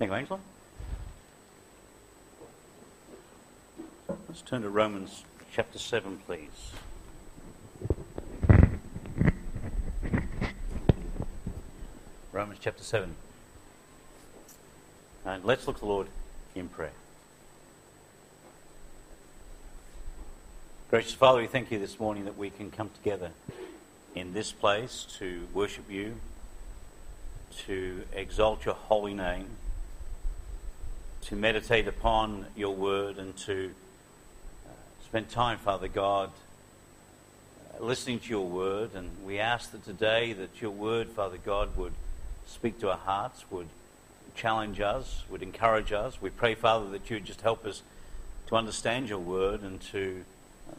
Thank you, Angela. Let's turn to Romans chapter 7, please. Romans chapter 7. And let's look to the Lord in prayer. Gracious Father, we thank you this morning that we can come together in this place to worship you, to exalt your holy name, to meditate upon your word, and to uh, spend time, Father God, uh, listening to your word. And we ask that today that your word, Father God, would speak to our hearts, would challenge us, would encourage us. We pray, Father, that you would just help us to understand your word and to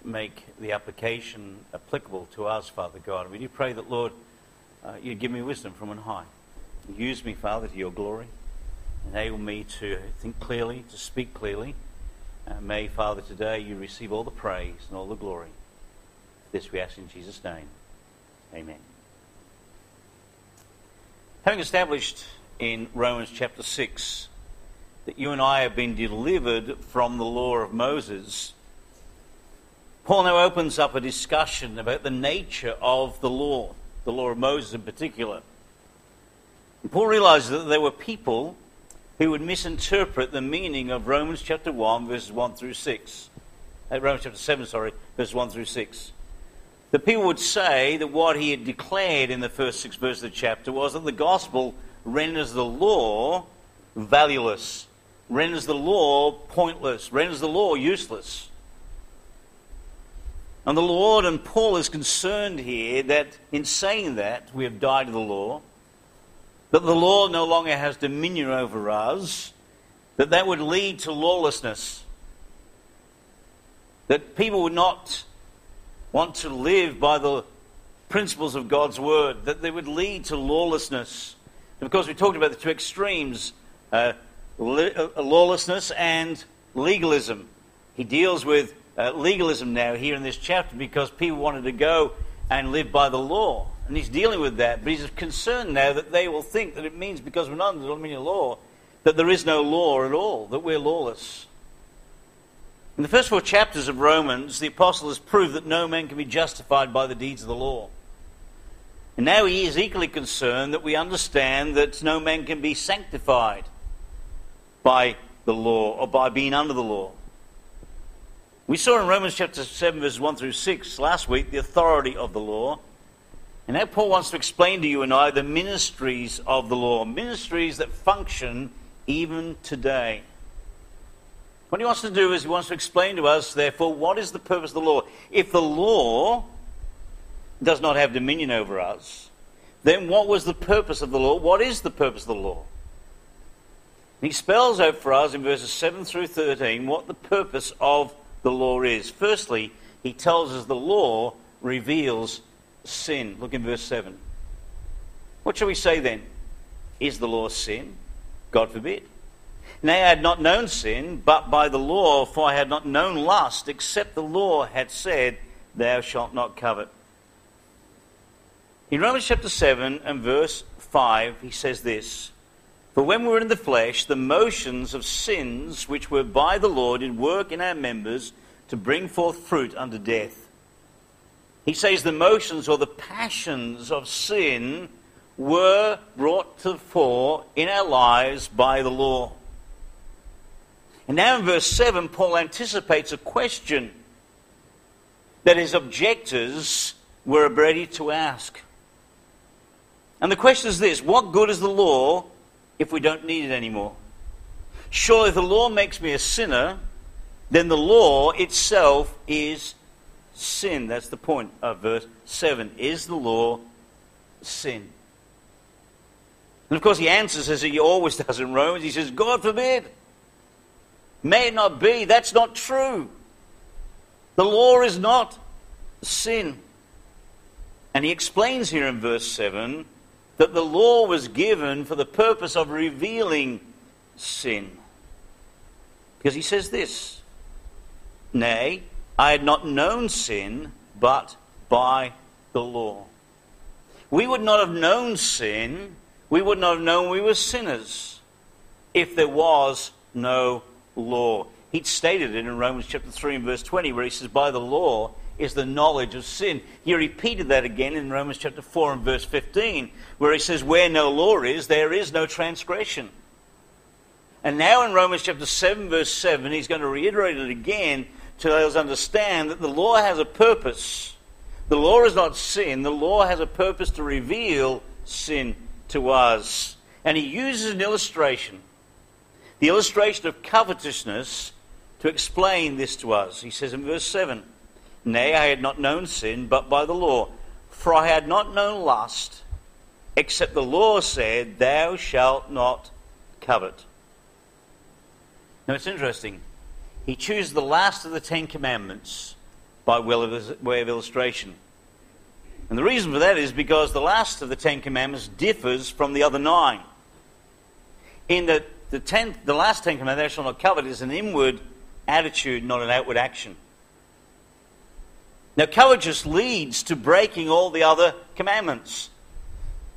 make the application applicable to us, Father God. We do pray that, Lord, uh, you give me wisdom from on high. Use me, Father, to your glory. Enable me to think clearly, to speak clearly. Uh, may, Father, today you receive all the praise and all the glory. This we ask in Jesus' name. Amen. Having established in Romans chapter 6 that you and I have been delivered from the law of Moses, Paul now opens up a discussion about the nature of the law, the law of Moses in particular. And Paul realizes that there were people who would misinterpret the meaning of Romans chapter 1, verses 1 through 6. Uh, Romans chapter 7, sorry, verses 1 through 6 that people would say that what he had declared in the first six verses of the chapter was that the gospel renders the law valueless, renders the law pointless, renders the law useless. And the Lord and Paul is concerned here that in saying that we have died to the law, that the law no longer has dominion over us, that that would lead to lawlessness. That people would not want to live by the principles of God's word, that they would lead to lawlessness. And of course, we talked about the two extremes uh, uh, lawlessness and legalism. He deals with uh, legalism now here in this chapter because people wanted to go and live by the law. And he's dealing with that, but he's concerned now that they will think that it means because we're not under the dominion law, that there is no law at all, that we're lawless. In the first four chapters of Romans, the apostle has proved that no man can be justified by the deeds of the law. And now he is equally concerned that we understand that no man can be sanctified by the law or by being under the law. We saw in Romans chapter 7, verses 1 through 6 last week the authority of the law. And now Paul wants to explain to you and I the ministries of the law, ministries that function even today. What he wants to do is he wants to explain to us, therefore, what is the purpose of the law. If the law does not have dominion over us, then what was the purpose of the law? What is the purpose of the law? He spells out for us in verses 7 through 13 what the purpose of the law is. Firstly, he tells us the law reveals sin. Look in verse 7. What shall we say then? Is the law sin? God forbid. Nay, I had not known sin, but by the law, for I had not known lust, except the law had said, Thou shalt not covet. In Romans chapter 7 and verse 5, he says this For when we were in the flesh, the motions of sins which were by the law did work in our members to bring forth fruit unto death. He says the motions or the passions of sin were brought to the fore in our lives by the law. And now in verse 7, Paul anticipates a question that his objectors were ready to ask. And the question is this What good is the law if we don't need it anymore? Surely, the law makes me a sinner, then the law itself is sin. That's the point of verse 7. Is the law sin? And of course, he answers as he always does in Romans. He says, God forbid. May it not be. That's not true. The law is not sin. And he explains here in verse 7 that the law was given for the purpose of revealing sin. Because he says this Nay, I had not known sin but by the law. We would not have known sin, we would not have known we were sinners if there was no law. He'd stated it in Romans chapter 3 and verse 20, where he says, By the law is the knowledge of sin. He repeated that again in Romans chapter 4 and verse 15, where he says, Where no law is, there is no transgression. And now in Romans chapter 7, verse 7, he's going to reiterate it again to let us understand that the law has a purpose. The law is not sin, the law has a purpose to reveal sin to us. And he uses an illustration, the illustration of covetousness, to explain this to us. He says in verse 7 Nay, I had not known sin but by the law, for I had not known lust, except the law said, Thou shalt not covet. Now it's interesting. He chooses the last of the Ten Commandments by way of illustration. And the reason for that is because the last of the Ten Commandments differs from the other nine. In that the, ten, the last Ten Commandments, shalt not covet, is an inward attitude, not an outward action. Now, covetous leads to breaking all the other commandments.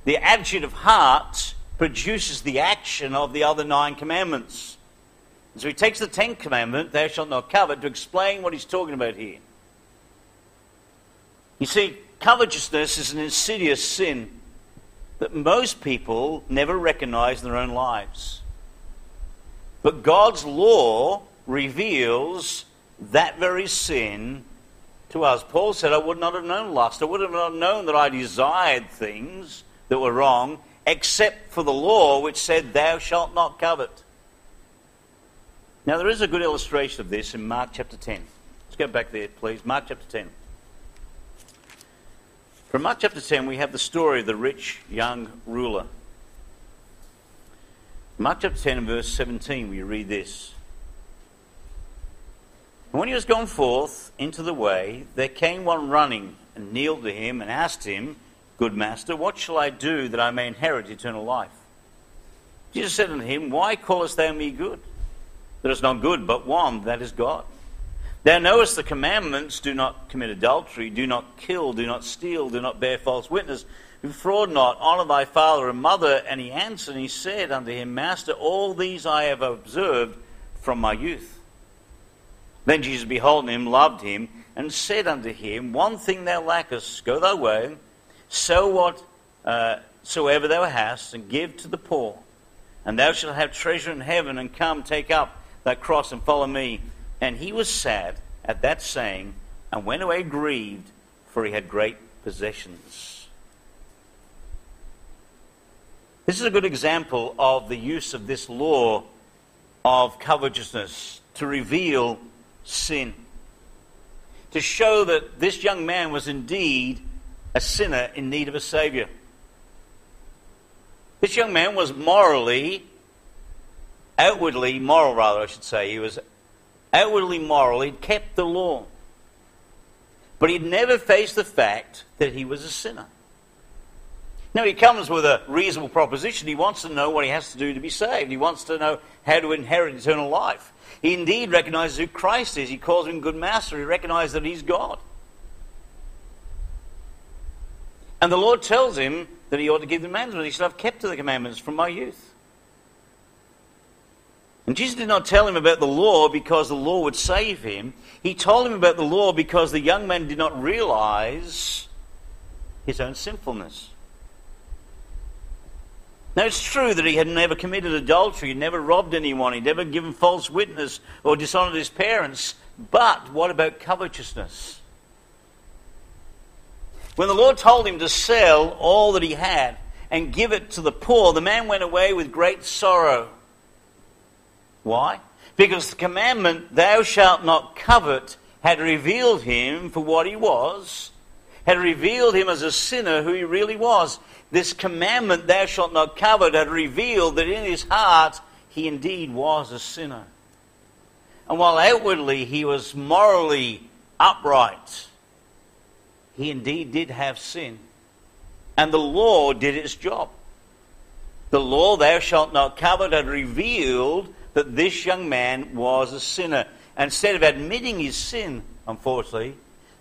The attitude of heart produces the action of the other nine commandments. And so he takes the tenth commandment, thou shalt not covet, to explain what he's talking about here. You see, covetousness is an insidious sin that most people never recognize in their own lives. But God's law reveals that very sin to us. Paul said, I would not have known lust. I would have not known that I desired things that were wrong, except for the law which said, Thou shalt not covet. Now, there is a good illustration of this in Mark chapter 10. Let's go back there, please. Mark chapter 10. From Mark chapter 10, we have the story of the rich young ruler. Mark chapter 10 verse 17, we read this. And when he was gone forth into the way, there came one running and kneeled to him and asked him, Good master, what shall I do that I may inherit eternal life? Jesus said unto him, Why callest thou me good? There is none good but one, that is God. Thou knowest the commandments do not commit adultery, do not kill, do not steal, do not bear false witness, defraud not, honour thy father and mother. And he answered and he said unto him, Master, all these I have observed from my youth. Then Jesus, beholding him, loved him, and said unto him, One thing thou lackest, go thy way, sell what uh, thou hast, and give to the poor, and thou shalt have treasure in heaven, and come take up that cross and follow me. And he was sad at that saying, and went away grieved, for he had great possessions. This is a good example of the use of this law of covetousness to reveal sin. To show that this young man was indeed a sinner in need of a Savior. This young man was morally outwardly moral, rather, I should say. He was outwardly moral. He'd kept the law. But he'd never faced the fact that he was a sinner. Now, he comes with a reasonable proposition. He wants to know what he has to do to be saved. He wants to know how to inherit eternal life. He indeed recognizes who Christ is. He calls him good master. He recognizes that he's God. And the Lord tells him that he ought to keep the commandments. He should have kept to the commandments from my youth. And Jesus did not tell him about the law because the law would save him. He told him about the law because the young man did not realize his own sinfulness. Now, it's true that he had never committed adultery, he'd never robbed anyone, he'd never given false witness or dishonored his parents. But what about covetousness? When the Lord told him to sell all that he had and give it to the poor, the man went away with great sorrow. Why? Because the commandment, thou shalt not covet, had revealed him for what he was, had revealed him as a sinner who he really was. This commandment, thou shalt not covet, had revealed that in his heart he indeed was a sinner. And while outwardly he was morally upright, he indeed did have sin. And the law did its job. The law, thou shalt not covet, had revealed that this young man was a sinner. And instead of admitting his sin, unfortunately,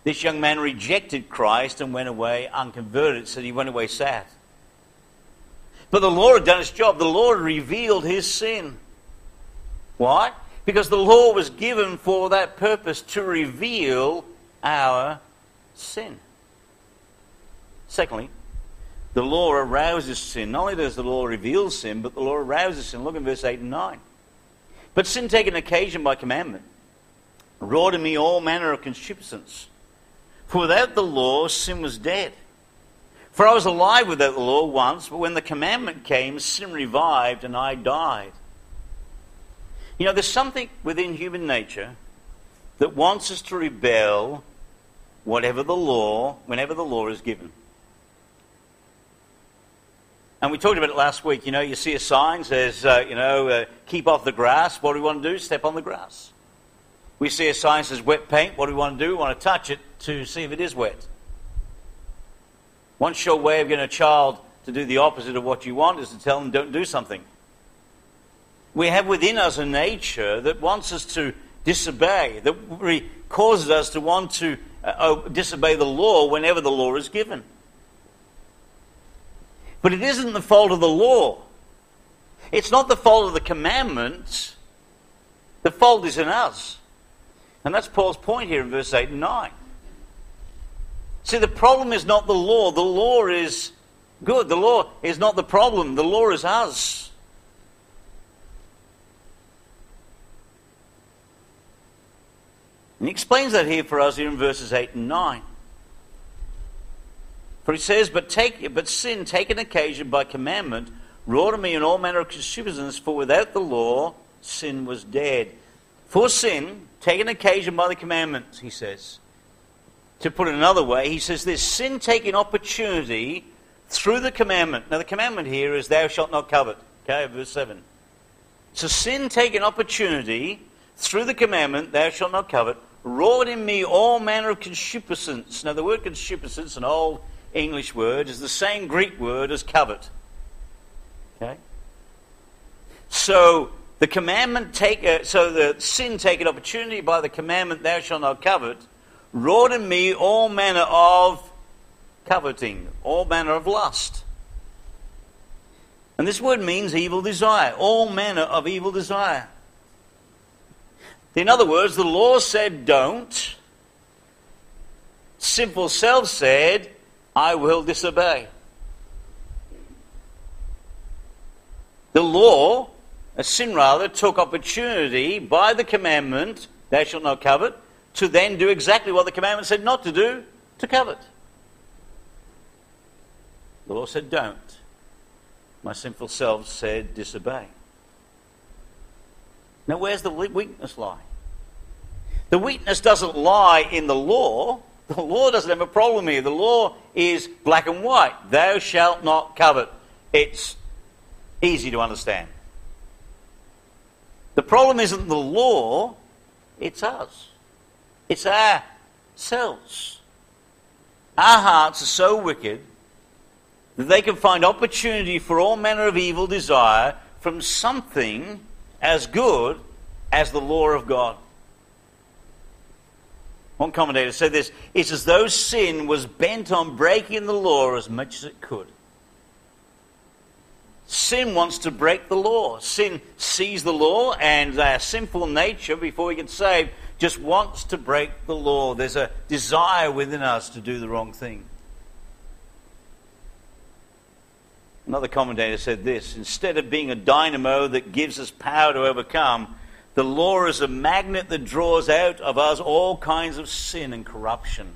this young man rejected Christ and went away unconverted, so he went away sad. But the law had done its job. The law revealed his sin. Why? Because the law was given for that purpose to reveal our sin. Secondly, the law arouses sin. Not only does the law reveal sin, but the law arouses sin. Look in verse 8 and 9. But sin taking occasion by commandment wrought in me all manner of concupiscence. For without the law, sin was dead. For I was alive without the law once, but when the commandment came, sin revived and I died. You know, there's something within human nature that wants us to rebel whatever the law, whenever the law is given. And we talked about it last week. You know, you see a sign says, uh, you know, uh, keep off the grass. What do we want to do? Step on the grass. We see a sign says wet paint. What do we want to do? We want to touch it to see if it is wet. One sure way of getting a child to do the opposite of what you want is to tell them don't do something. We have within us a nature that wants us to disobey, that causes us to want to uh, disobey the law whenever the law is given. But it isn't the fault of the law. It's not the fault of the commandments. The fault is in us. And that's Paul's point here in verse 8 and 9. See, the problem is not the law. The law is good. The law is not the problem. The law is us. And he explains that here for us here in verses 8 and 9. For he says, But take but sin taken occasion by commandment wrought in me in all manner of concupiscence, for without the law sin was dead. For sin, taken occasion by the commandment, he says, to put it another way, he says this sin taking opportunity through the commandment. Now, the commandment here is, Thou shalt not covet. Okay, verse 7. So, sin taking opportunity through the commandment, Thou shalt not covet, wrought in me all manner of concupiscence. Now, the word concupiscence, an old English word, is the same Greek word as covet. Okay? So, the commandment take, uh, so the sin taken opportunity by the commandment, Thou shalt not covet wrought in me all manner of coveting, all manner of lust. And this word means evil desire, all manner of evil desire. In other words, the law said don't. Simple self said, I will disobey. The law, a sin rather, took opportunity by the commandment, thou shalt not covet, to then do exactly what the commandment said not to do, to covet. The law said, don't. My sinful self said, disobey. Now, where's the weakness lie? The weakness doesn't lie in the law. The law doesn't have a problem here. The law is black and white. Thou shalt not covet. It's easy to understand. The problem isn't the law, it's us. It's ourselves. Our hearts are so wicked that they can find opportunity for all manner of evil desire from something as good as the law of God. One commentator said this it's as though sin was bent on breaking the law as much as it could. Sin wants to break the law. Sin sees the law and our sinful nature before we get saved just wants to break the law. There's a desire within us to do the wrong thing. Another commentator said this instead of being a dynamo that gives us power to overcome, the law is a magnet that draws out of us all kinds of sin and corruption.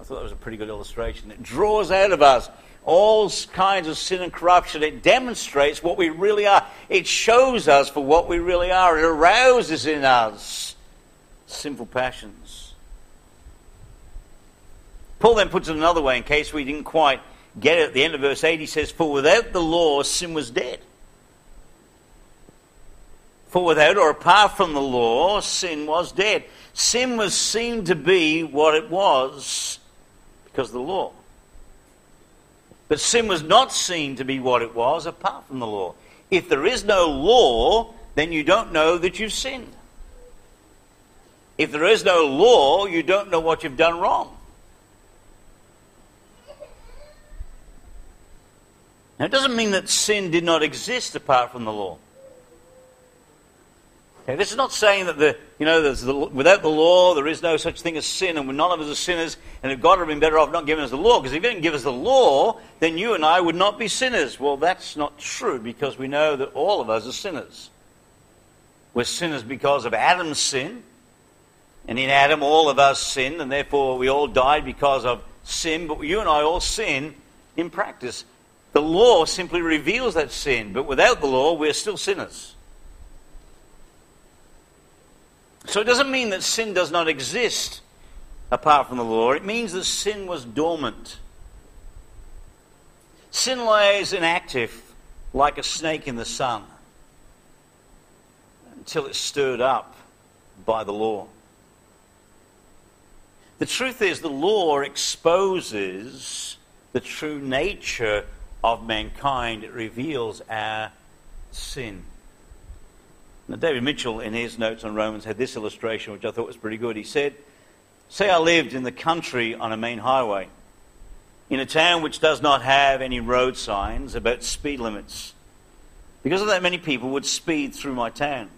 I thought that was a pretty good illustration. It draws out of us all kinds of sin and corruption. It demonstrates what we really are. It shows us for what we really are. It arouses in us sinful passions. Paul then puts it another way in case we didn't quite get it. At the end of verse 8, he says, For without the law, sin was dead. For without or apart from the law, sin was dead. Sin was seen to be what it was because of the law. But sin was not seen to be what it was apart from the law. If there is no law, then you don't know that you've sinned. If there is no law, you don't know what you've done wrong. Now, it doesn't mean that sin did not exist apart from the law. Okay, this is not saying that the, you know, the, without the law there is no such thing as sin, and none of us are sinners, and if God had been better off not giving us the law, because if He didn't give us the law, then you and I would not be sinners. Well, that's not true, because we know that all of us are sinners. We're sinners because of Adam's sin, and in Adam all of us sinned, and therefore we all died because of sin, but you and I all sin in practice. The law simply reveals that sin, but without the law, we're still sinners. So it doesn't mean that sin does not exist apart from the law. It means that sin was dormant. Sin lays inactive like a snake in the sun until it's stirred up by the law. The truth is, the law exposes the true nature of mankind, it reveals our sin. Now, David Mitchell, in his notes on Romans, had this illustration, which I thought was pretty good. He said, Say I lived in the country on a main highway, in a town which does not have any road signs about speed limits. Because of that, many people would speed through my town.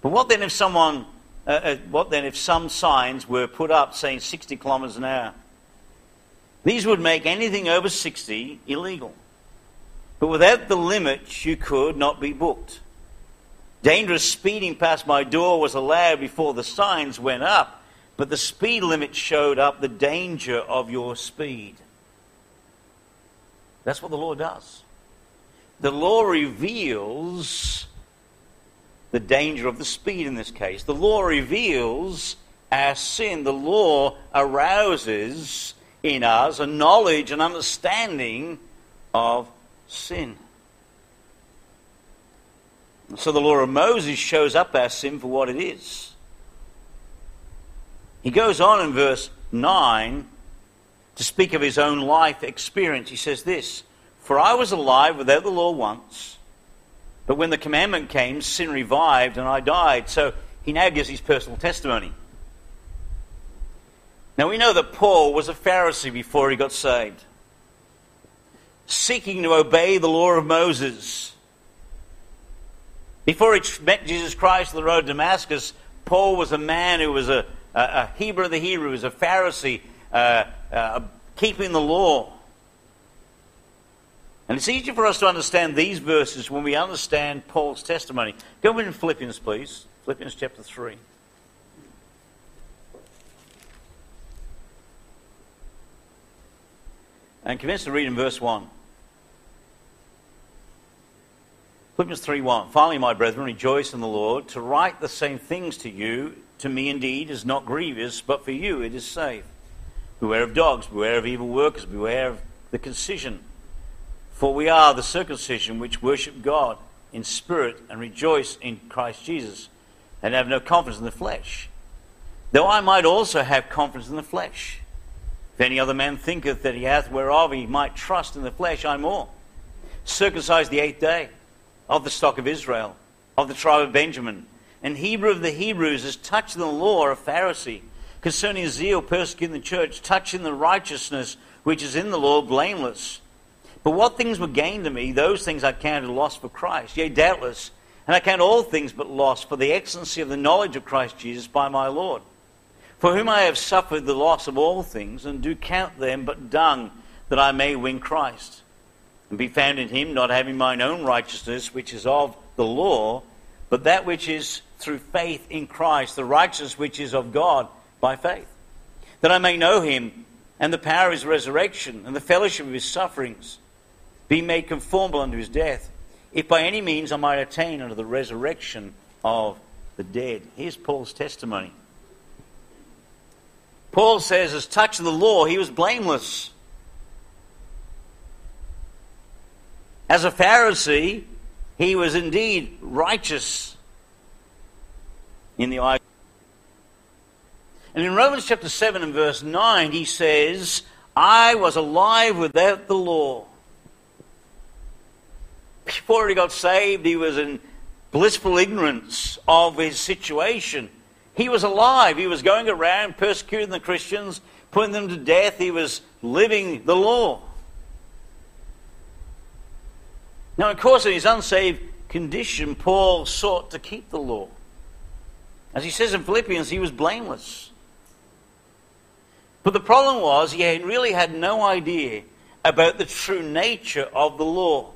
But what then if someone, uh, uh, what then if some signs were put up saying 60 kilometres an hour? These would make anything over 60 illegal. But without the limit, you could not be booked. Dangerous speeding past my door was allowed before the signs went up, but the speed limit showed up the danger of your speed. That's what the law does. The law reveals the danger of the speed in this case. The law reveals our sin. The law arouses in us a knowledge and understanding of sin. So the law of Moses shows up our sin for what it is. He goes on in verse 9 to speak of his own life experience. He says this For I was alive without the law once, but when the commandment came, sin revived and I died. So he now gives his personal testimony. Now we know that Paul was a Pharisee before he got saved, seeking to obey the law of Moses. Before he met Jesus Christ on the road to Damascus, Paul was a man who was a, a, Hebrew of the Hebrews, a Pharisee, uh, uh, keeping the law. And it's easier for us to understand these verses when we understand Paul's testimony. Go in Philippians, please. Philippians chapter 3. And commence to read in verse 1. Philippians 3:1. Finally, my brethren, rejoice in the Lord. To write the same things to you, to me indeed, is not grievous, but for you it is safe. Beware of dogs, beware of evil workers, beware of the concision. For we are the circumcision which worship God in spirit and rejoice in Christ Jesus, and have no confidence in the flesh. Though I might also have confidence in the flesh. If any other man thinketh that he hath whereof he might trust in the flesh, I more. Circumcised the eighth day of the stock of Israel, of the tribe of Benjamin, and Hebrew of the Hebrews, is touching the law of Pharisee, concerning zeal persecuting the church, touching the righteousness which is in the law, blameless. But what things were gained to me, those things I counted loss for Christ. Yea, doubtless, and I count all things but loss for the excellency of the knowledge of Christ Jesus by my Lord, for whom I have suffered the loss of all things, and do count them but dung, that I may win Christ and be found in him, not having mine own righteousness, which is of the law, but that which is through faith in Christ, the righteousness which is of God by faith. That I may know him and the power of his resurrection and the fellowship of his sufferings, be made conformable unto his death, if by any means I might attain unto the resurrection of the dead. Here's Paul's testimony. Paul says, as touching the law, he was blameless. As a Pharisee, he was indeed righteous in the eye. And in Romans chapter 7 and verse 9, he says, I was alive without the law. Before he got saved, he was in blissful ignorance of his situation. He was alive. He was going around persecuting the Christians, putting them to death. He was living the law. Now, of course, in his unsaved condition, Paul sought to keep the law. As he says in Philippians, he was blameless. But the problem was he really had no idea about the true nature of the law.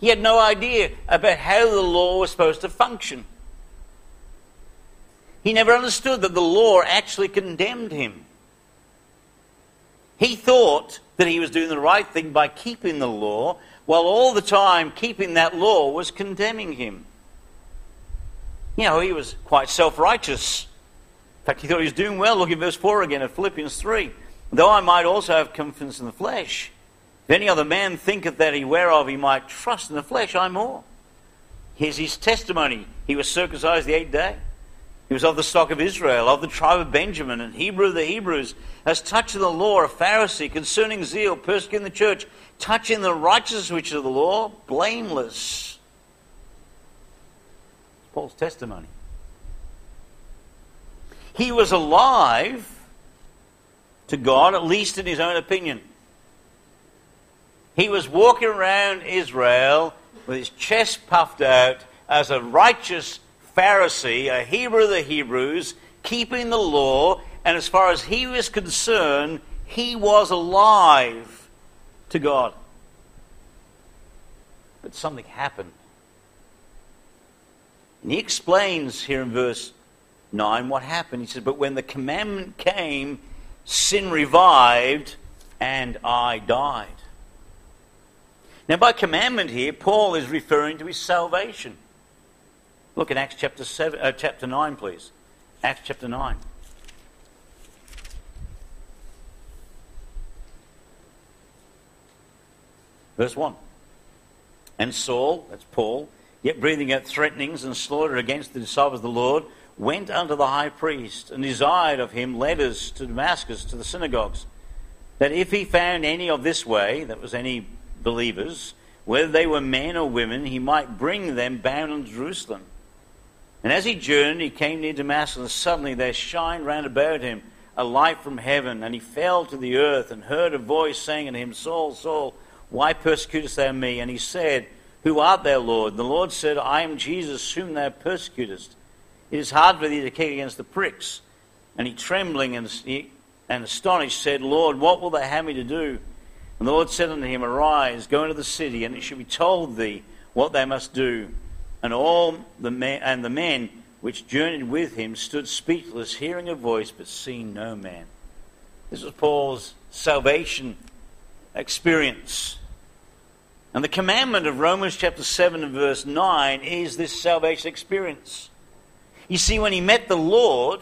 He had no idea about how the law was supposed to function. He never understood that the law actually condemned him. He thought that he was doing the right thing by keeping the law, while all the time keeping that law was condemning him. You know, he was quite self righteous. In fact, he thought he was doing well. Look at verse 4 again of Philippians 3. Though I might also have confidence in the flesh, if any other man thinketh that he whereof he might trust in the flesh, I more. Here's his testimony. He was circumcised the eighth day. He was of the stock of Israel, of the tribe of Benjamin, and Hebrew of the Hebrews, as touching the law, a Pharisee, concerning zeal, persecuting the church, touching the righteousness which is the law, blameless. It's Paul's testimony. He was alive to God, at least in his own opinion. He was walking around Israel with his chest puffed out as a righteous Pharisee, a Hebrew of the Hebrews, keeping the law, and as far as he was concerned, he was alive to God. But something happened. And he explains here in verse 9 what happened. He says, But when the commandment came, sin revived, and I died. Now, by commandment here, Paul is referring to his salvation. Look at Acts chapter, seven, uh, chapter 9, please. Acts chapter 9. Verse 1. And Saul, that's Paul, yet breathing out threatenings and slaughter against the disciples of the Lord, went unto the high priest and desired of him letters to Damascus to the synagogues, that if he found any of this way, that was any believers, whether they were men or women, he might bring them bound unto Jerusalem. And as he journeyed, he came near Damascus, and suddenly there shined round about him a light from heaven, and he fell to the earth and heard a voice saying unto him, Saul, Saul, why persecutest thou me? And he said, Who art thou, Lord? And the Lord said, I am Jesus, whom thou persecutest. It is hard for thee to kick against the pricks. And he, trembling and, and astonished, said, Lord, what will thou have me to do? And the Lord said unto him, Arise, go into the city, and it shall be told thee what thou must do. And all the men, and the men which journeyed with him stood speechless, hearing a voice, but seeing no man. This was Paul's salvation experience. And the commandment of Romans chapter 7 and verse 9 is this salvation experience. You see, when he met the Lord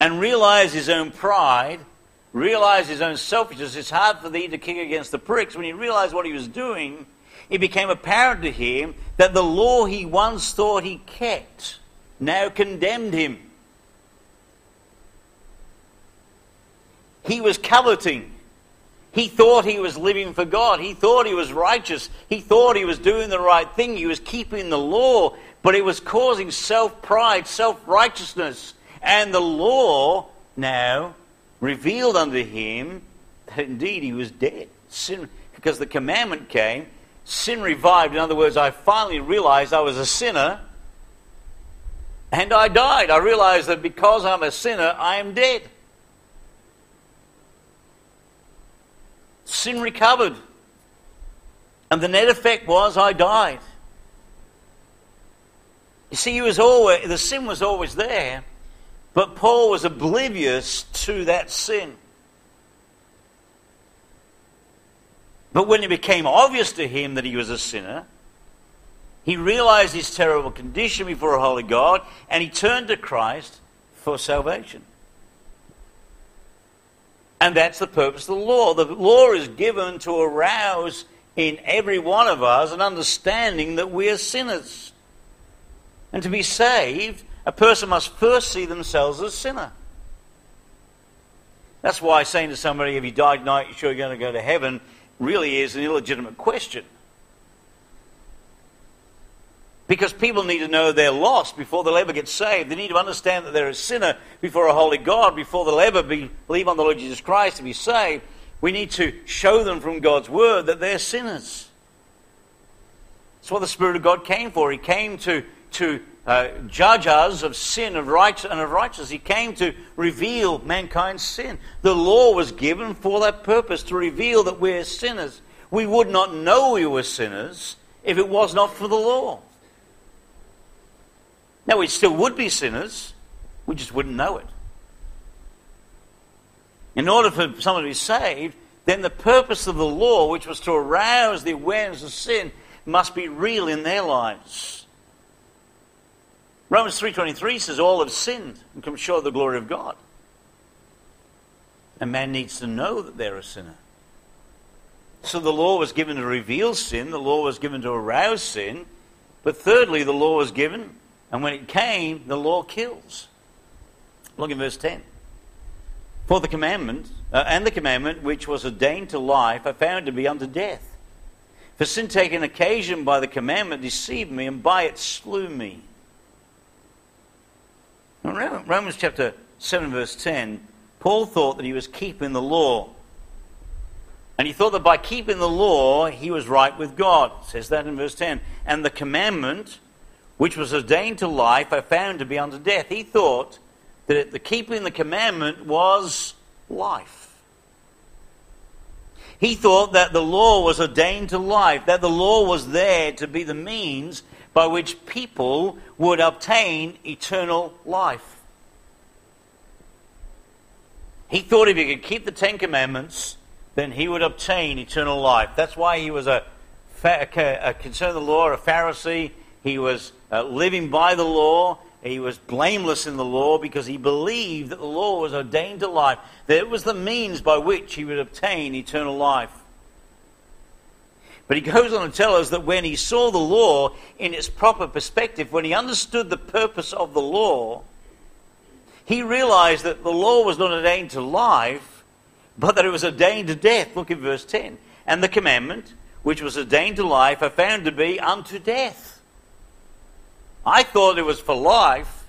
and realized his own pride, realized his own selfishness, it's hard for thee to kick against the pricks. When he realized what he was doing, it became apparent to him that the law he once thought he kept now condemned him. He was coveting. He thought he was living for God. He thought he was righteous. He thought he was doing the right thing. He was keeping the law but it was causing self pride, self righteousness. And the law now revealed unto him that indeed he was dead. Sin, because the commandment came, sin revived. In other words, I finally realized I was a sinner and I died. I realized that because I'm a sinner, I am dead. Sin recovered. And the net effect was I died. You see, he was always, the sin was always there, but Paul was oblivious to that sin. But when it became obvious to him that he was a sinner, he realized his terrible condition before a holy God, and he turned to Christ for salvation. And that's the purpose of the law. The law is given to arouse in every one of us an understanding that we are sinners. And to be saved, a person must first see themselves as a sinner. That's why saying to somebody, if you die tonight? you're sure you're going to go to heaven? Really is an illegitimate question. Because people need to know they're lost before they'll ever get saved. They need to understand that they're a sinner before a holy God, before they'll ever be, believe on the Lord Jesus Christ to be saved. We need to show them from God's word that they're sinners. That's what the Spirit of God came for. He came to, to uh, judge us of sin of right, and of righteousness. He came to reveal mankind's sin. The law was given for that purpose, to reveal that we're sinners. We would not know we were sinners if it was not for the law. Now, we still would be sinners, we just wouldn't know it. In order for someone to be saved, then the purpose of the law, which was to arouse the awareness of sin, must be real in their lives. Romans 3.23 says all have sinned and come short of the glory of God. A man needs to know that they're a sinner. So the law was given to reveal sin, the law was given to arouse sin, but thirdly, the law was given, and when it came, the law kills. Look in verse 10. For the commandment, uh, and the commandment which was ordained to life, I found to be unto death. For sin taken occasion by the commandment deceived me, and by it slew me. Romans chapter 7, verse 10, Paul thought that he was keeping the law. And he thought that by keeping the law, he was right with God. It says that in verse 10. And the commandment, which was ordained to life, I found to be unto death. He thought that the keeping the commandment was life. He thought that the law was ordained to life, that the law was there to be the means by which people would obtain eternal life. He thought if he could keep the Ten Commandments, then he would obtain eternal life. That's why he was a, a concerned the law, a Pharisee. He was uh, living by the law. He was blameless in the law because he believed that the law was ordained to life, that it was the means by which he would obtain eternal life. But he goes on to tell us that when he saw the law in its proper perspective, when he understood the purpose of the law, he realized that the law was not ordained to life, but that it was ordained to death. Look at verse 10. And the commandment, which was ordained to life, I found to be unto death. I thought it was for life,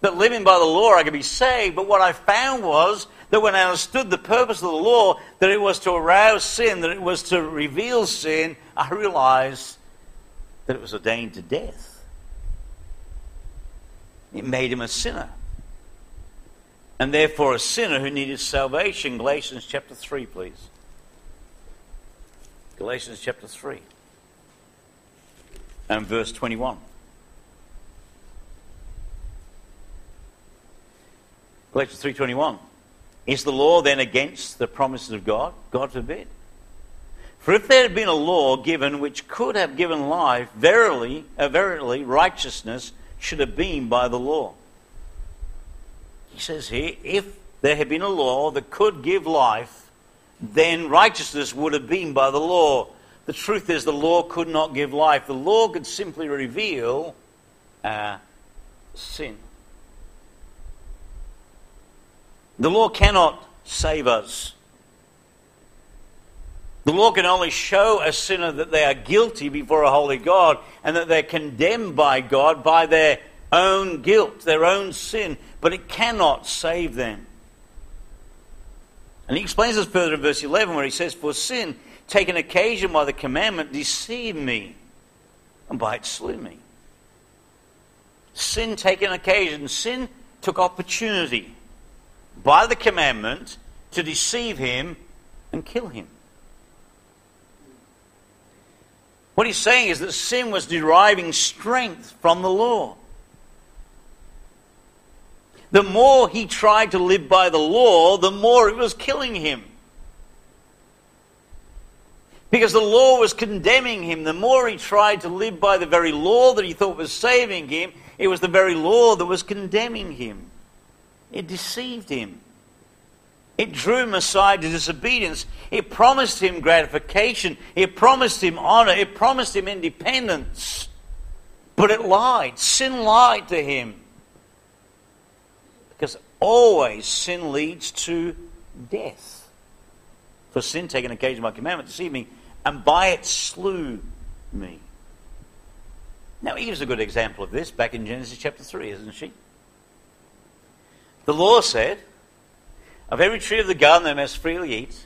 that living by the law I could be saved, but what I found was that when I understood the purpose of the law, that it was to arouse sin, that it was to reveal sin, I realized that it was ordained to death. It made him a sinner. And therefore a sinner who needed salvation. Galatians chapter 3, please. Galatians chapter 3 and verse 21. Galatians 3.21. Is the law then against the promises of God? God forbid. For if there had been a law given which could have given life, verily, uh, verily, righteousness should have been by the law. He says here, if there had been a law that could give life, then righteousness would have been by the law. The truth is, the law could not give life. The law could simply reveal uh, sin. The law cannot save us. The law can only show a sinner that they are guilty before a holy God and that they're condemned by God by their own guilt, their own sin, but it cannot save them. And he explains this further in verse 11 where he says, For sin, taken occasion by the commandment, deceived me, and by it slew me. Sin taken occasion, sin took opportunity by the commandment to deceive him and kill him. What he's saying is that sin was deriving strength from the law. The more he tried to live by the law, the more it was killing him. Because the law was condemning him. The more he tried to live by the very law that he thought was saving him, it was the very law that was condemning him. It deceived him. It drew him aside to disobedience. It promised him gratification. It promised him honor. It promised him independence. But it lied. Sin lied to him. Because always sin leads to death. For sin taken occasion by commandment deceived me, and by it slew me. Now, Eve's a good example of this back in Genesis chapter 3, isn't she? The law said, Of every tree of the garden thou mayest freely eat,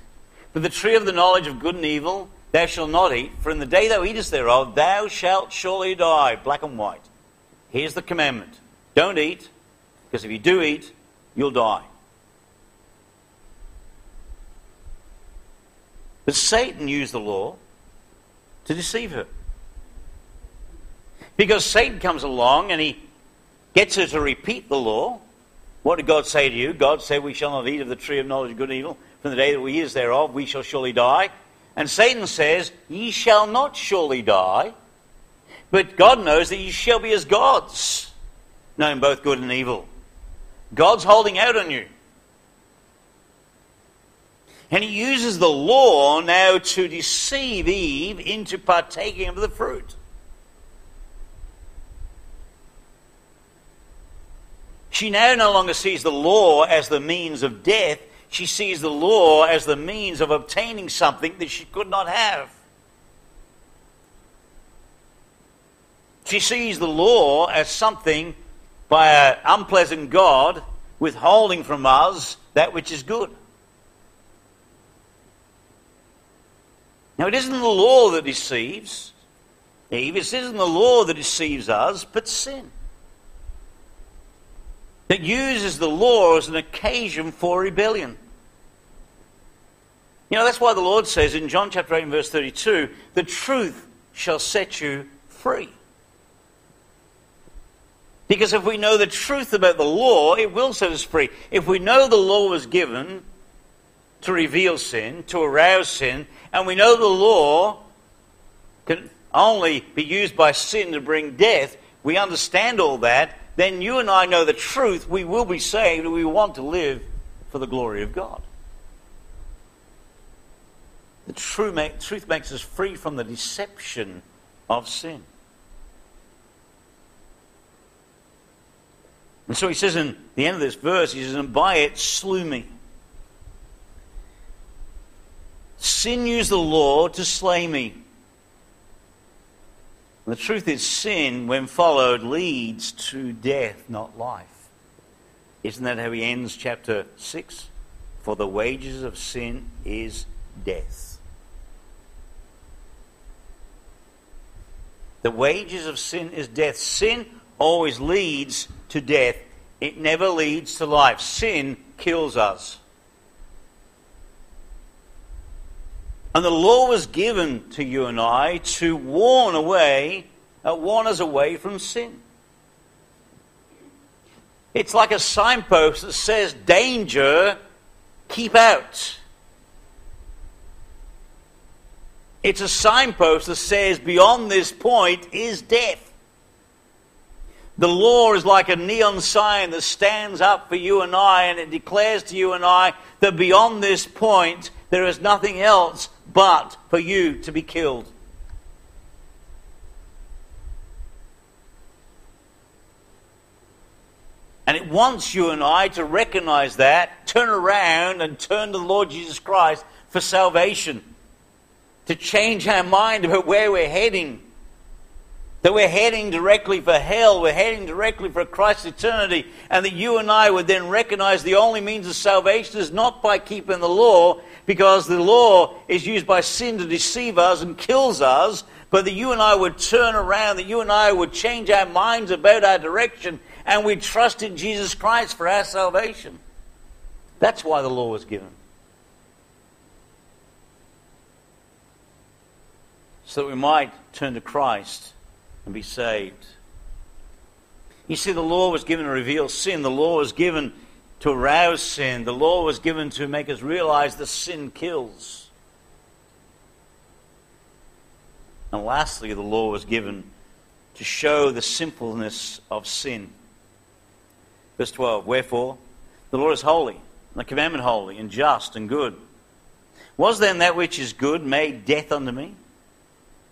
But the tree of the knowledge of good and evil thou shalt not eat, for in the day thou eatest thereof thou shalt surely die. Black and white. Here's the commandment don't eat, because if you do eat, you'll die. But Satan used the law to deceive her. Because Satan comes along and he gets her to repeat the law. What did God say to you? God said, We shall not eat of the tree of knowledge of good and evil. From the day that we eat thereof, we shall surely die. And Satan says, Ye shall not surely die. But God knows that ye shall be as gods, knowing both good and evil. God's holding out on you. And he uses the law now to deceive Eve into partaking of the fruit. She now no longer sees the law as the means of death. She sees the law as the means of obtaining something that she could not have. She sees the law as something by an unpleasant God withholding from us that which is good. Now, it isn't the law that deceives Eve, it isn't the law that deceives us, but sin. That uses the law as an occasion for rebellion. You know, that's why the Lord says in John chapter 8 and verse 32 the truth shall set you free. Because if we know the truth about the law, it will set us free. If we know the law was given to reveal sin, to arouse sin, and we know the law can only be used by sin to bring death, we understand all that, then you and I know the truth, we will be saved, and we want to live for the glory of God. The truth makes us free from the deception of sin. And so he says in the end of this verse, he says, And by it slew me. Sin used the law to slay me. The truth is, sin, when followed, leads to death, not life. Isn't that how he ends chapter 6? For the wages of sin is death. The wages of sin is death. Sin always leads to death, it never leads to life. Sin kills us. And the law was given to you and I to warn away, uh, warn us away from sin. It's like a signpost that says, danger, keep out. It's a signpost that says, beyond this point is death. The law is like a neon sign that stands up for you and I, and it declares to you and I that beyond this point, there is nothing else but for you to be killed. And it wants you and I to recognize that, turn around and turn to the Lord Jesus Christ for salvation, to change our mind about where we're heading. That we're heading directly for hell, we're heading directly for Christ's eternity, and that you and I would then recognize the only means of salvation is not by keeping the law, because the law is used by sin to deceive us and kills us, but that you and I would turn around, that you and I would change our minds about our direction, and we'd trust in Jesus Christ for our salvation. That's why the law was given. So that we might turn to Christ and be saved. You see, the law was given to reveal sin. The law was given to arouse sin. The law was given to make us realize that sin kills. And lastly, the law was given to show the sinfulness of sin. Verse 12 Wherefore, the Lord is holy, and the commandment holy, and just, and good. Was then that which is good made death unto me?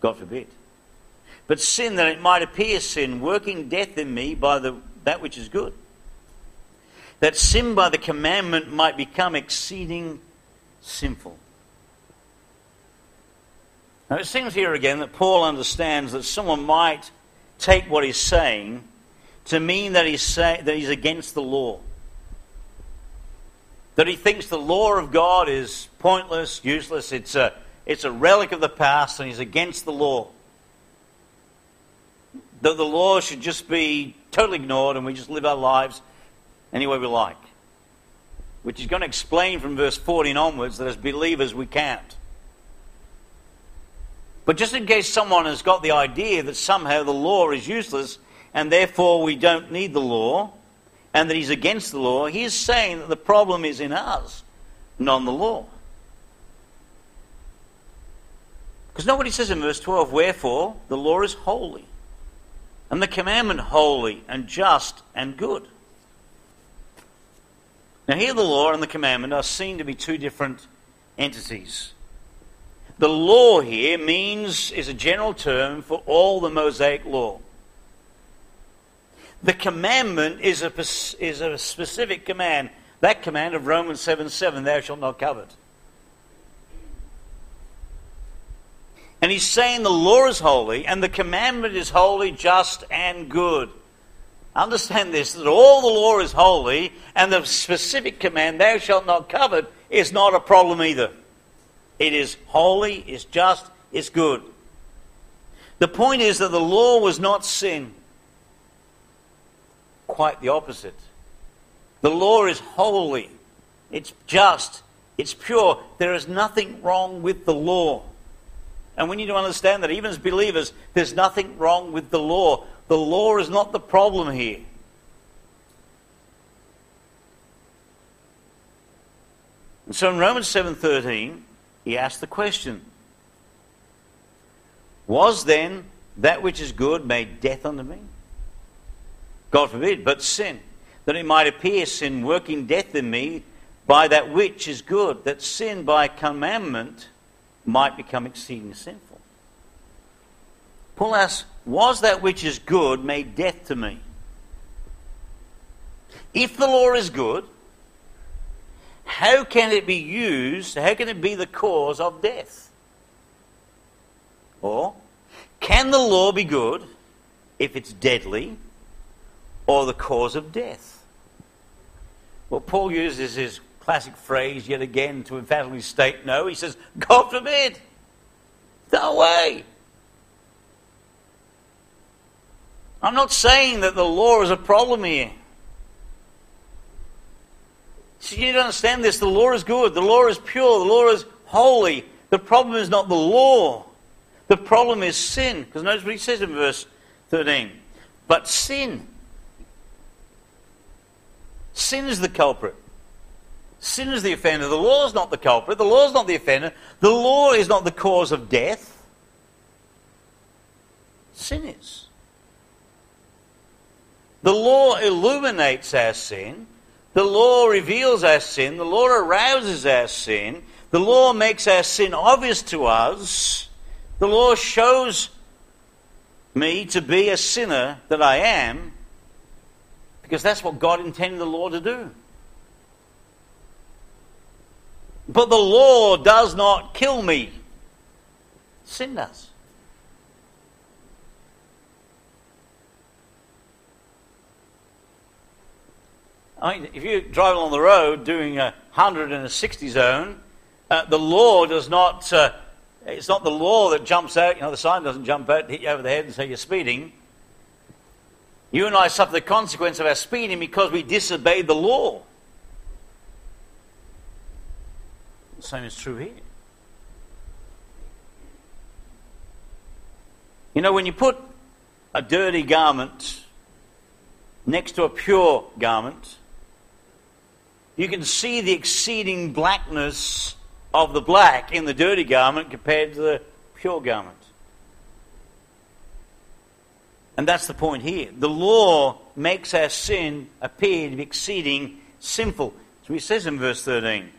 God forbid. But sin, that it might appear sin, working death in me by the, that which is good that sin by the commandment might become exceeding sinful. Now it seems here again that Paul understands that someone might take what he's saying to mean that he's, say, that he's against the law. that he thinks the law of God is pointless, useless, it's a, it's a relic of the past, and he's against the law. That the law should just be totally ignored and we just live our lives any way we like. Which is going to explain from verse 14 onwards that as believers we can't. But just in case someone has got the idea that somehow the law is useless and therefore we don't need the law, and that he's against the law, he is saying that the problem is in us, not in the law. Because nobody says in verse 12, Wherefore the law is holy, and the commandment holy, and just, and good. Now, here the law and the commandment are seen to be two different entities. The law here means, is a general term for all the Mosaic law. The commandment is a, is a specific command. That command of Romans 7 7, thou shalt not covet. And he's saying the law is holy and the commandment is holy, just, and good. Understand this that all the law is holy and the specific command, thou shalt not covet, is not a problem either. It is holy, it's just, it's good. The point is that the law was not sin quite the opposite. The law is holy, it's just, it's pure. There is nothing wrong with the law. And we need to understand that even as believers, there's nothing wrong with the law. The law is not the problem here. And so in Romans 7:13, he asked the question: Was then that which is good made death unto me? God forbid, but sin, that it might appear sin working death in me by that which is good, that sin by commandment might become exceeding sinful. Paul asks, Was that which is good made death to me? If the law is good, how can it be used? How can it be the cause of death? Or, can the law be good if it's deadly or the cause of death. Well, Paul uses his classic phrase yet again to emphatically state no. He says, God forbid. No way. I'm not saying that the law is a problem here. So you need to understand this. The law is good. The law is pure. The law is holy. The problem is not the law. The problem is sin. Because notice what he says in verse 13. But sin Sin is the culprit. Sin is the offender. The law is not the culprit. The law is not the offender. The law is not the cause of death. Sin is. The law illuminates our sin. The law reveals our sin. The law arouses our sin. The law makes our sin obvious to us. The law shows me to be a sinner that I am. Because that's what God intended the law to do. But the law does not kill me, sin does. I mean, if you drive along the road doing a 100 in a 60 zone, uh, the law does not, uh, it's not the law that jumps out, you know, the sign doesn't jump out, and hit you over the head and say you're speeding. You and I suffer the consequence of our speeding because we disobeyed the law. The same is true here. You know, when you put a dirty garment next to a pure garment, you can see the exceeding blackness of the black in the dirty garment compared to the pure garment. And that's the point here. The law makes our sin appear to be exceeding sinful. So he says in verse 13,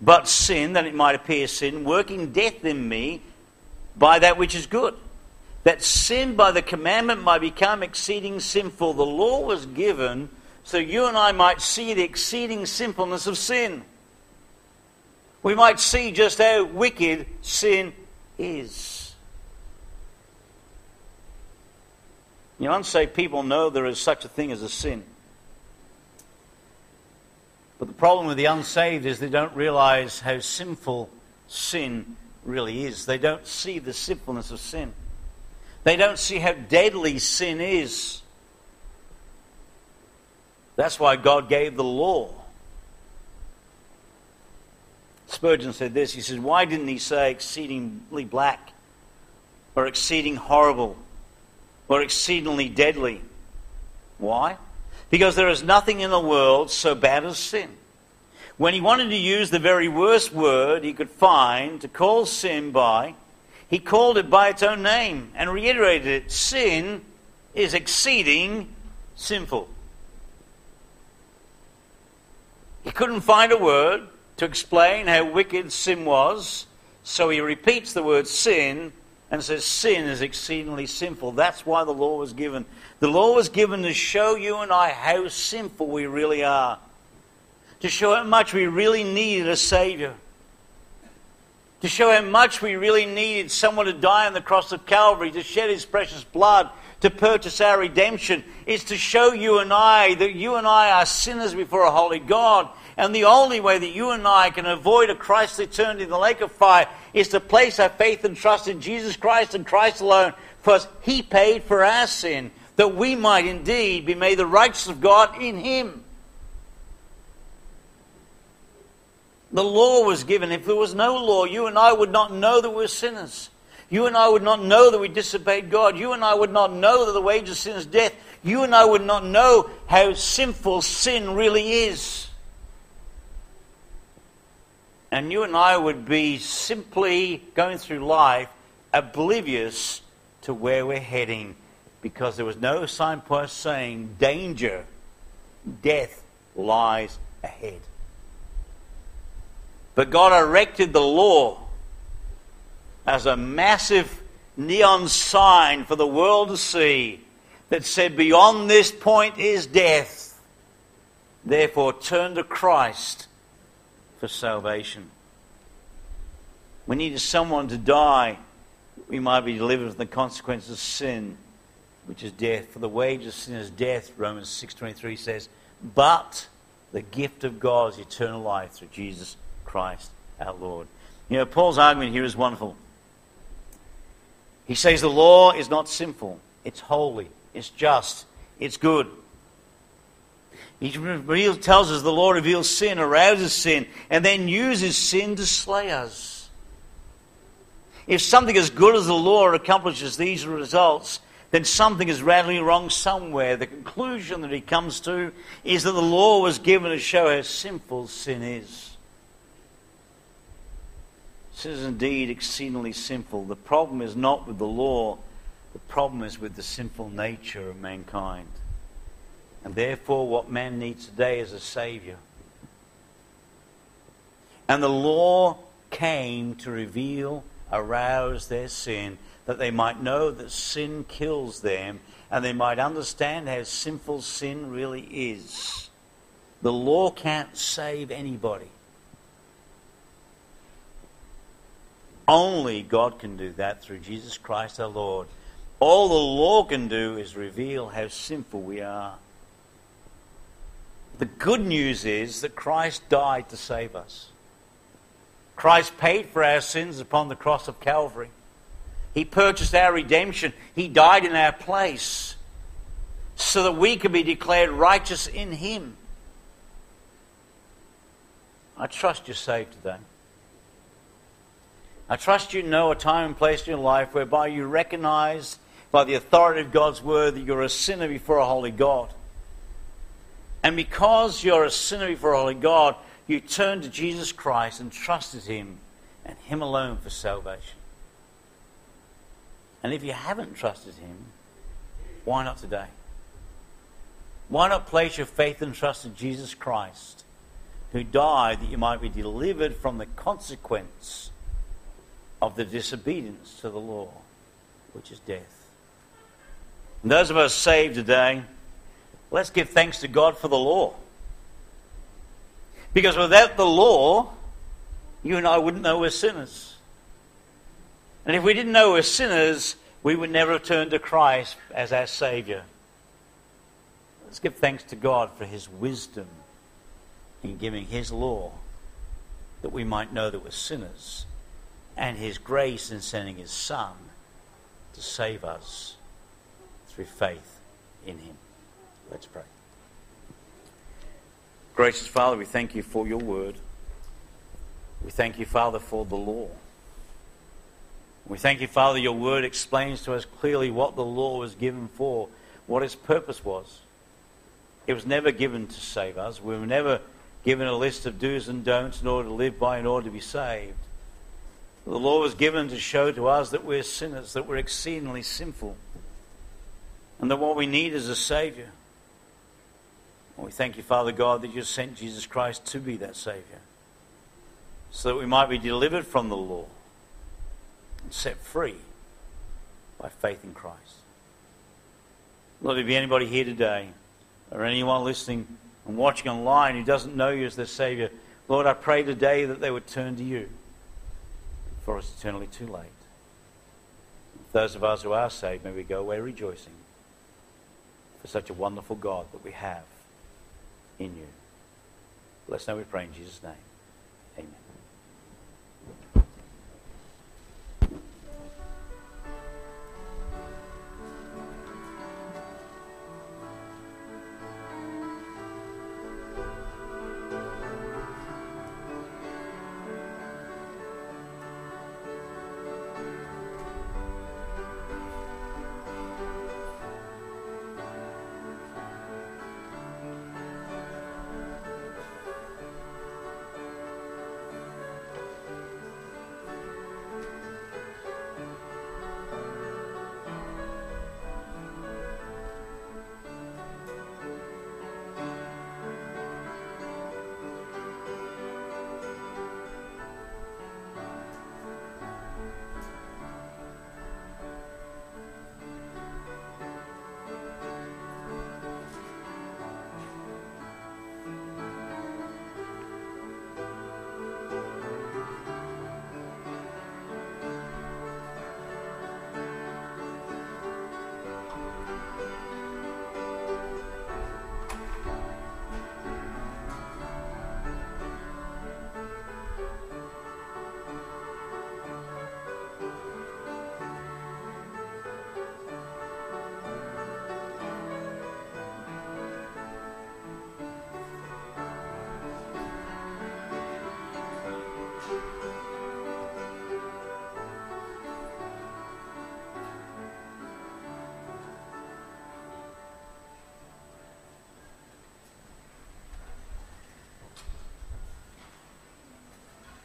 But sin, that it might appear sin, working death in me by that which is good. That sin by the commandment might become exceeding sinful. The law was given so you and I might see the exceeding sinfulness of sin. We might see just how wicked sin is. You unsaved people know there is such a thing as a sin. But the problem with the unsaved is they don't realize how sinful sin really is. They don't see the sinfulness of sin. They don't see how deadly sin is. That's why God gave the law. Spurgeon said this. He said, Why didn't he say exceedingly black, or exceeding horrible, or exceedingly deadly? Why? Because there is nothing in the world so bad as sin. When he wanted to use the very worst word he could find to call sin by, he called it by its own name and reiterated it. Sin is exceeding sinful. He couldn't find a word to explain how wicked sin was, so he repeats the word sin and says sin is exceedingly sinful. That's why the law was given. The law was given to show you and I how sinful we really are, to show how much we really needed a Savior, to show how much we really needed someone to die on the cross of Calvary, to shed His precious blood, to purchase our redemption. Is to show you and I that you and I are sinners before a holy God. And the only way that you and I can avoid a Christ eternity in the lake of fire is to place our faith and trust in Jesus Christ and Christ alone. Because He paid for our sin that we might indeed be made the righteousness of God in him. The law was given. If there was no law, you and I would not know that we're sinners. You and I would not know that we disobeyed God. You and I would not know that the wages of sin is death. You and I would not know how sinful sin really is. And you and I would be simply going through life oblivious to where we're heading because there was no signpost saying danger, death lies ahead. But God erected the law as a massive neon sign for the world to see that said, Beyond this point is death. Therefore, turn to Christ for salvation. We needed someone to die. We might be delivered from the consequences of sin which is death. For the wages of sin is death, Romans 6.23 says. But the gift of God is eternal life through Jesus Christ our Lord. You know, Paul's argument here is wonderful. He says the law is not sinful. It's holy. It's just. It's good. He tells us the law reveals sin, arouses sin, and then uses sin to slay us. If something as good as the law accomplishes these results, then something is radically wrong somewhere. The conclusion that he comes to is that the law was given to show how sinful sin is. Sin is indeed exceedingly sinful. The problem is not with the law, the problem is with the sinful nature of mankind. And therefore, what man needs today is a Savior. And the law came to reveal, arouse their sin that they might know that sin kills them and they might understand how sinful sin really is. The law can't save anybody. Only God can do that through Jesus Christ our Lord. All the law can do is reveal how sinful we are. The good news is that Christ died to save us. Christ paid for our sins upon the cross of Calvary. He purchased our redemption. He died in our place so that we could be declared righteous in Him. I trust you're saved today. I trust you know a time and place in your life whereby you recognize by the authority of God's word that you're a sinner before a holy God. And because you're a sinner before a holy God, you turn to Jesus Christ and trusted Him and Him alone for salvation. And if you haven't trusted Him, why not today? Why not place your faith and trust in Jesus Christ, who died that you might be delivered from the consequence of the disobedience to the law, which is death? And those of us saved today, let's give thanks to God for the law. Because without the law, you and I wouldn't know we're sinners. And if we didn't know we're sinners, we would never have turned to Christ as our Savior. Let's give thanks to God for His wisdom in giving his law that we might know that we're sinners, and his grace in sending his Son to save us through faith in him. Let's pray. Gracious Father, we thank you for your word. We thank you, Father, for the law. We thank you, Father, your word explains to us clearly what the law was given for, what its purpose was. It was never given to save us. We were never given a list of do's and don'ts in order to live by, in order to be saved. The law was given to show to us that we're sinners, that we're exceedingly sinful, and that what we need is a Savior. We thank you, Father God, that you sent Jesus Christ to be that Savior, so that we might be delivered from the law and set free by faith in Christ. Lord, if there be anybody here today, or anyone listening and watching online who doesn't know you as their Savior, Lord, I pray today that they would turn to you before it's eternally too late. Those of us who are saved, may we go away rejoicing for such a wonderful God that we have in you. Bless now we pray in Jesus' name.